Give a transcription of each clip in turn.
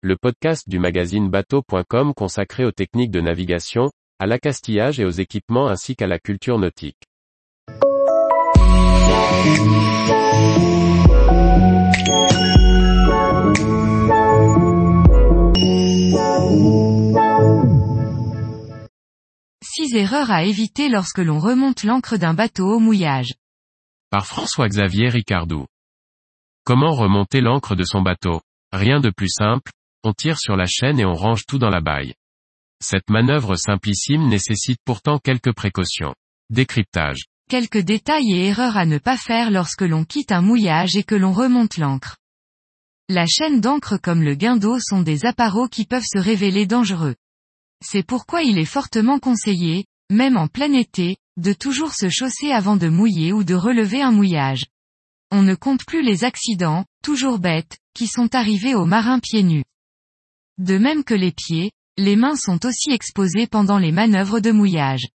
le podcast du magazine bateau.com consacré aux techniques de navigation, à l'accastillage et aux équipements ainsi qu'à la culture nautique. Six erreurs à éviter lorsque l'on remonte l'ancre d'un bateau au mouillage. Par François-Xavier Ricardou. Comment remonter l'ancre de son bateau? Rien de plus simple, on tire sur la chaîne et on range tout dans la baille. Cette manœuvre simplissime nécessite pourtant quelques précautions. Décryptage. Quelques détails et erreurs à ne pas faire lorsque l'on quitte un mouillage et que l'on remonte l'ancre. La chaîne d'ancre comme le guindeau sont des appareaux qui peuvent se révéler dangereux. C'est pourquoi il est fortement conseillé, même en plein été, de toujours se chausser avant de mouiller ou de relever un mouillage. On ne compte plus les accidents, toujours bêtes, qui sont arrivés aux marins pieds nus. De même que les pieds, les mains sont aussi exposées pendant les manœuvres de mouillage.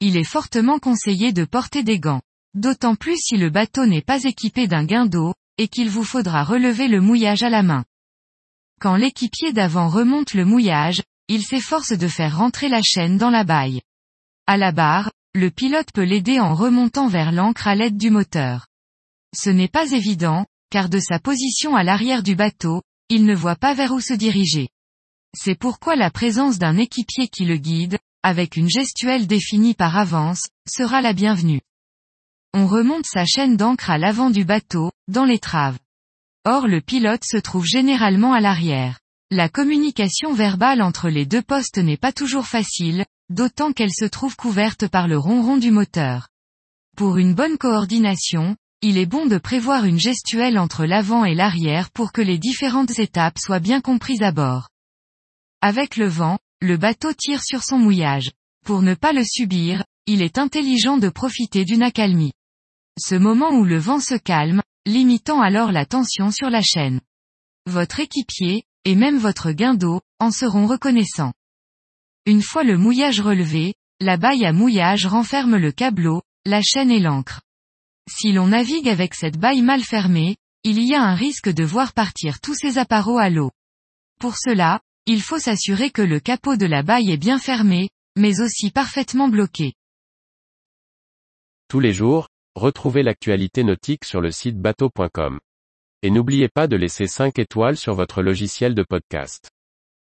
Il est fortement conseillé de porter des gants. D'autant plus si le bateau n'est pas équipé d'un guindeau, et qu'il vous faudra relever le mouillage à la main. Quand l'équipier d'avant remonte le mouillage, il s'efforce de faire rentrer la chaîne dans la baille. À la barre, le pilote peut l'aider en remontant vers l'ancre à l'aide du moteur. Ce n'est pas évident, car de sa position à l'arrière du bateau, il ne voit pas vers où se diriger. C'est pourquoi la présence d'un équipier qui le guide, avec une gestuelle définie par avance, sera la bienvenue. On remonte sa chaîne d'ancre à l'avant du bateau, dans l'étrave. Or le pilote se trouve généralement à l'arrière. La communication verbale entre les deux postes n'est pas toujours facile, d'autant qu'elle se trouve couverte par le ronron du moteur. Pour une bonne coordination, il est bon de prévoir une gestuelle entre l'avant et l'arrière pour que les différentes étapes soient bien comprises à bord. Avec le vent, le bateau tire sur son mouillage. Pour ne pas le subir, il est intelligent de profiter d'une accalmie. Ce moment où le vent se calme, limitant alors la tension sur la chaîne. Votre équipier, et même votre guindeau, en seront reconnaissants. Une fois le mouillage relevé, la baille à mouillage renferme le câbleau, la chaîne et l'ancre. Si l'on navigue avec cette baille mal fermée, il y a un risque de voir partir tous ces appareaux à l'eau. Pour cela, il faut s'assurer que le capot de la baille est bien fermé, mais aussi parfaitement bloqué. Tous les jours, retrouvez l'actualité nautique sur le site bateau.com. Et n'oubliez pas de laisser 5 étoiles sur votre logiciel de podcast.